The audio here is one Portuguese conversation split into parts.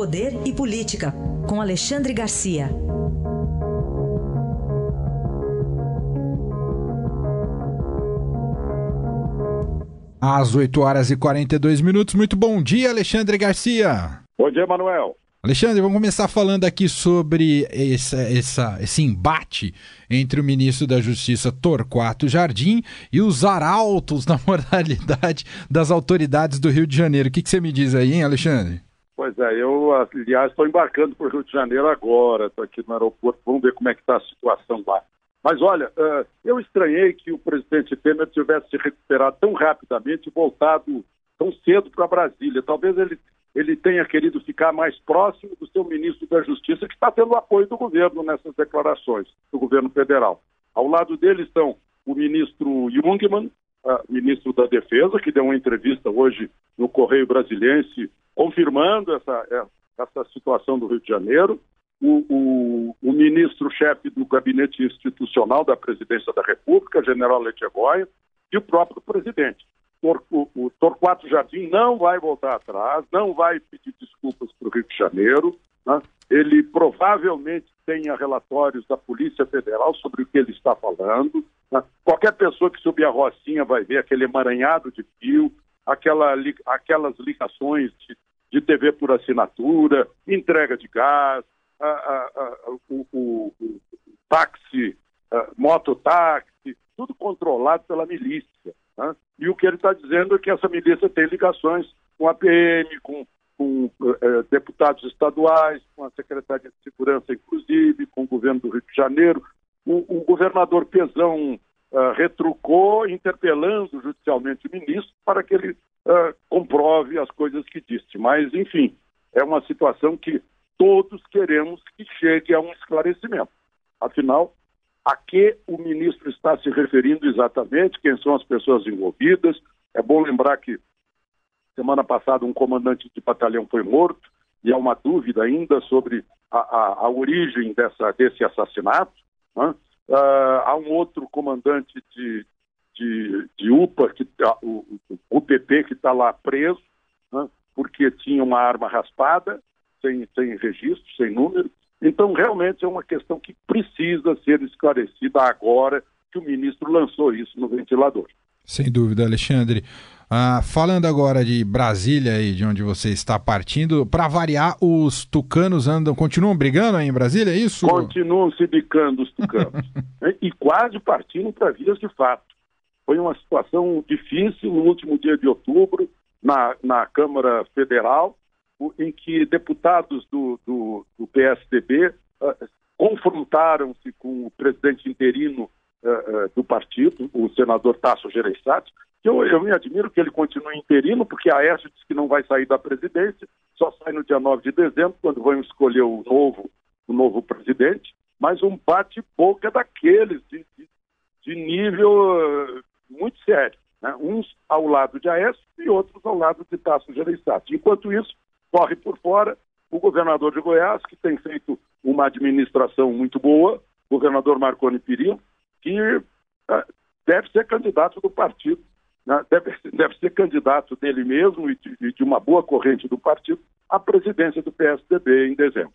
Poder e Política, com Alexandre Garcia. Às 8 horas e 42 minutos. Muito bom dia, Alexandre Garcia. Bom dia, Manuel. Alexandre, vamos começar falando aqui sobre essa, essa, esse embate entre o ministro da Justiça Torquato Jardim e os arautos na moralidade das autoridades do Rio de Janeiro. O que, que você me diz aí, hein, Alexandre? Pois é, eu, aliás, estou embarcando para o Rio de Janeiro agora, estou aqui no aeroporto, vamos ver como é que está a situação lá. Mas olha, eu estranhei que o presidente Temer tivesse se recuperado tão rapidamente e voltado tão cedo para Brasília. Talvez ele ele tenha querido ficar mais próximo do seu ministro da Justiça, que está tendo apoio do governo nessas declarações, do governo federal. Ao lado dele estão o ministro Jungmann, ministro da Defesa, que deu uma entrevista hoje no Correio Brasiliense, confirmando essa, é, essa situação do Rio de Janeiro, o, o, o ministro-chefe do Gabinete Institucional da Presidência da República, general Letiegoia, e o próprio presidente o, o Torquato Jardim não vai voltar atrás, não vai pedir desculpas para o Rio de Janeiro. Né? Ele provavelmente tenha relatórios da Polícia Federal sobre o que ele está falando. Né? Qualquer pessoa que subir a Rocinha vai ver aquele emaranhado de fio, aquela, aquelas ligações de, de TV por assinatura, entrega de gás, a, a, a, o, o, o, táxi, mototáxi, tudo controlado pela milícia. Né? E o que ele está dizendo é que essa milícia tem ligações com a PM, com, com eh, deputados estaduais, com a Secretaria de Segurança, inclusive, com o governo do Rio de Janeiro. O, o governador Pezão uh, retrucou, interpelando judicialmente o ministro para que ele uh, comprove as coisas que disse. Mas, enfim, é uma situação que todos queremos que chegue a um esclarecimento. Afinal, a que o ministro está se referindo exatamente, quem são as pessoas envolvidas. É bom lembrar que semana passada um comandante de batalhão foi morto e há uma dúvida ainda sobre a, a, a origem dessa, desse assassinato. Né? Uh, há um outro comandante de, de, de UPA, que, uh, o, o UPP, que está lá preso, né? porque tinha uma arma raspada, sem, sem registro, sem número. Então, realmente é uma questão que precisa ser esclarecida agora que o ministro lançou isso no ventilador. Sem dúvida, Alexandre. Ah, falando agora de Brasília e de onde você está partindo, para variar, os tucanos andam, continuam brigando aí em Brasília, é isso? Continuam se bicando os tucanos. e quase partindo para vias de fato. Foi uma situação difícil no último dia de outubro, na, na Câmara Federal, em que deputados do, do, do PSDB uh, ah, confrontaram-se com o presidente interino do partido, o senador Tasso Gereissati, que eu, eu me admiro que ele continue interino, porque a Aécio disse que não vai sair da presidência, só sai no dia 9 de dezembro, quando vão escolher o novo, o novo presidente, mas um bate-boca daqueles de, de, de nível muito sério. Né? Uns ao lado de Aécio e outros ao lado de Tasso Gereissati. Enquanto isso, corre por fora o governador de Goiás, que tem feito uma administração muito boa, governador Marconi Pirillo, que uh, deve ser candidato do partido, né? deve, deve ser candidato dele mesmo e de, de uma boa corrente do partido à presidência do PSDB em dezembro.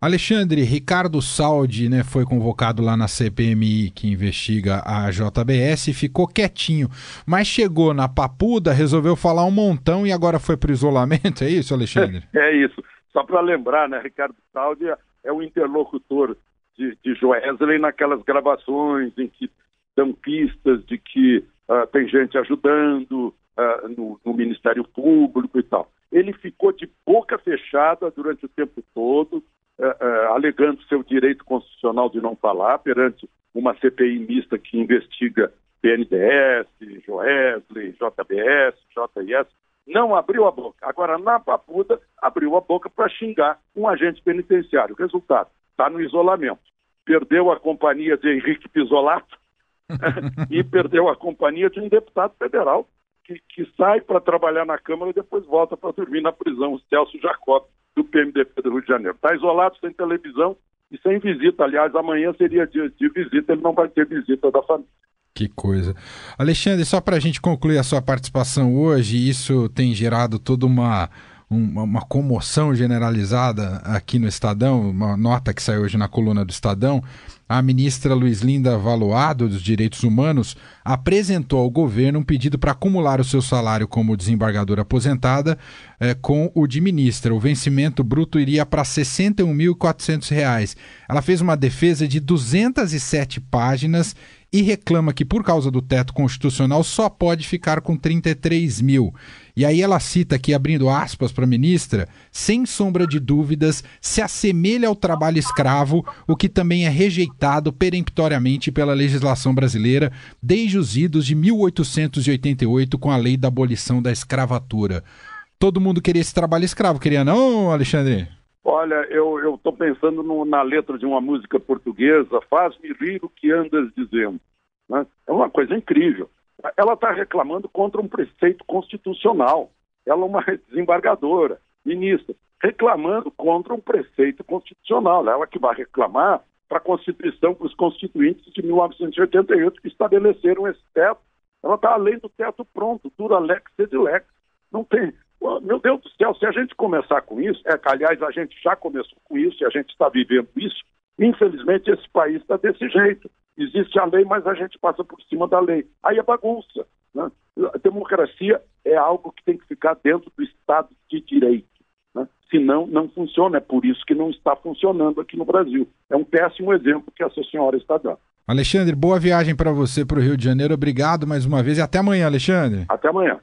Alexandre, Ricardo Saldi né, foi convocado lá na CPMI que investiga a JBS e ficou quietinho, mas chegou na papuda, resolveu falar um montão e agora foi para o isolamento, é isso, Alexandre? É, é isso. Só para lembrar, né, Ricardo Saldi é o interlocutor de, de Joesley naquelas gravações em que dão pistas de que uh, tem gente ajudando uh, no, no Ministério Público e tal. Ele ficou de boca fechada durante o tempo todo, uh, alegando seu direito constitucional de não falar perante uma CPI mista que investiga PNDS, Joesley, JBS, JIS, não abriu a boca. Agora, na Papuda, abriu a boca para xingar um agente penitenciário. Resultado, está no isolamento. Perdeu a companhia de Henrique Pisolato e perdeu a companhia de um deputado federal que, que sai para trabalhar na Câmara e depois volta para dormir na prisão, o Celso Jacob do PMDB do Rio de Janeiro. Está isolado, sem televisão e sem visita. Aliás, amanhã seria dia de visita, ele não vai ter visita da família. Que coisa. Alexandre, só para a gente concluir a sua participação hoje, isso tem gerado toda uma, um, uma comoção generalizada aqui no Estadão, uma nota que saiu hoje na coluna do Estadão. A ministra Luiz Linda Valuado, dos Direitos Humanos, apresentou ao governo um pedido para acumular o seu salário como desembargadora aposentada eh, com o de ministra. O vencimento bruto iria para R$ 61.400. Ela fez uma defesa de 207 páginas e reclama que, por causa do teto constitucional, só pode ficar com 33 mil. E aí ela cita aqui, abrindo aspas para a ministra, sem sombra de dúvidas, se assemelha ao trabalho escravo, o que também é rejeitado peremptoriamente pela legislação brasileira desde os idos de 1888 com a lei da abolição da escravatura. Todo mundo queria esse trabalho escravo, queria não, Alexandre? Olha, eu estou pensando no, na letra de uma música portuguesa, faz-me rir o que andas dizendo. Né? É uma coisa incrível. Ela está reclamando contra um preceito constitucional. Ela é uma desembargadora, ministra, reclamando contra um preceito constitucional. Ela que vai reclamar para a Constituição, para os constituintes de 1988 que estabeleceram esse teto. Ela está além do teto pronto, dura lex sed lex. Não tem, meu Deus do céu, se a gente começar com isso, é que, aliás, a gente já começou com isso e a gente está vivendo isso, infelizmente esse país está desse jeito. Existe a lei, mas a gente passa por cima da lei. Aí é bagunça. Né? A democracia é algo que tem que ficar dentro do Estado de Direito. Né? Senão, não funciona. É por isso que não está funcionando aqui no Brasil. É um péssimo exemplo que essa senhora está dando. Alexandre, boa viagem para você para o Rio de Janeiro. Obrigado mais uma vez e até amanhã, Alexandre. Até amanhã.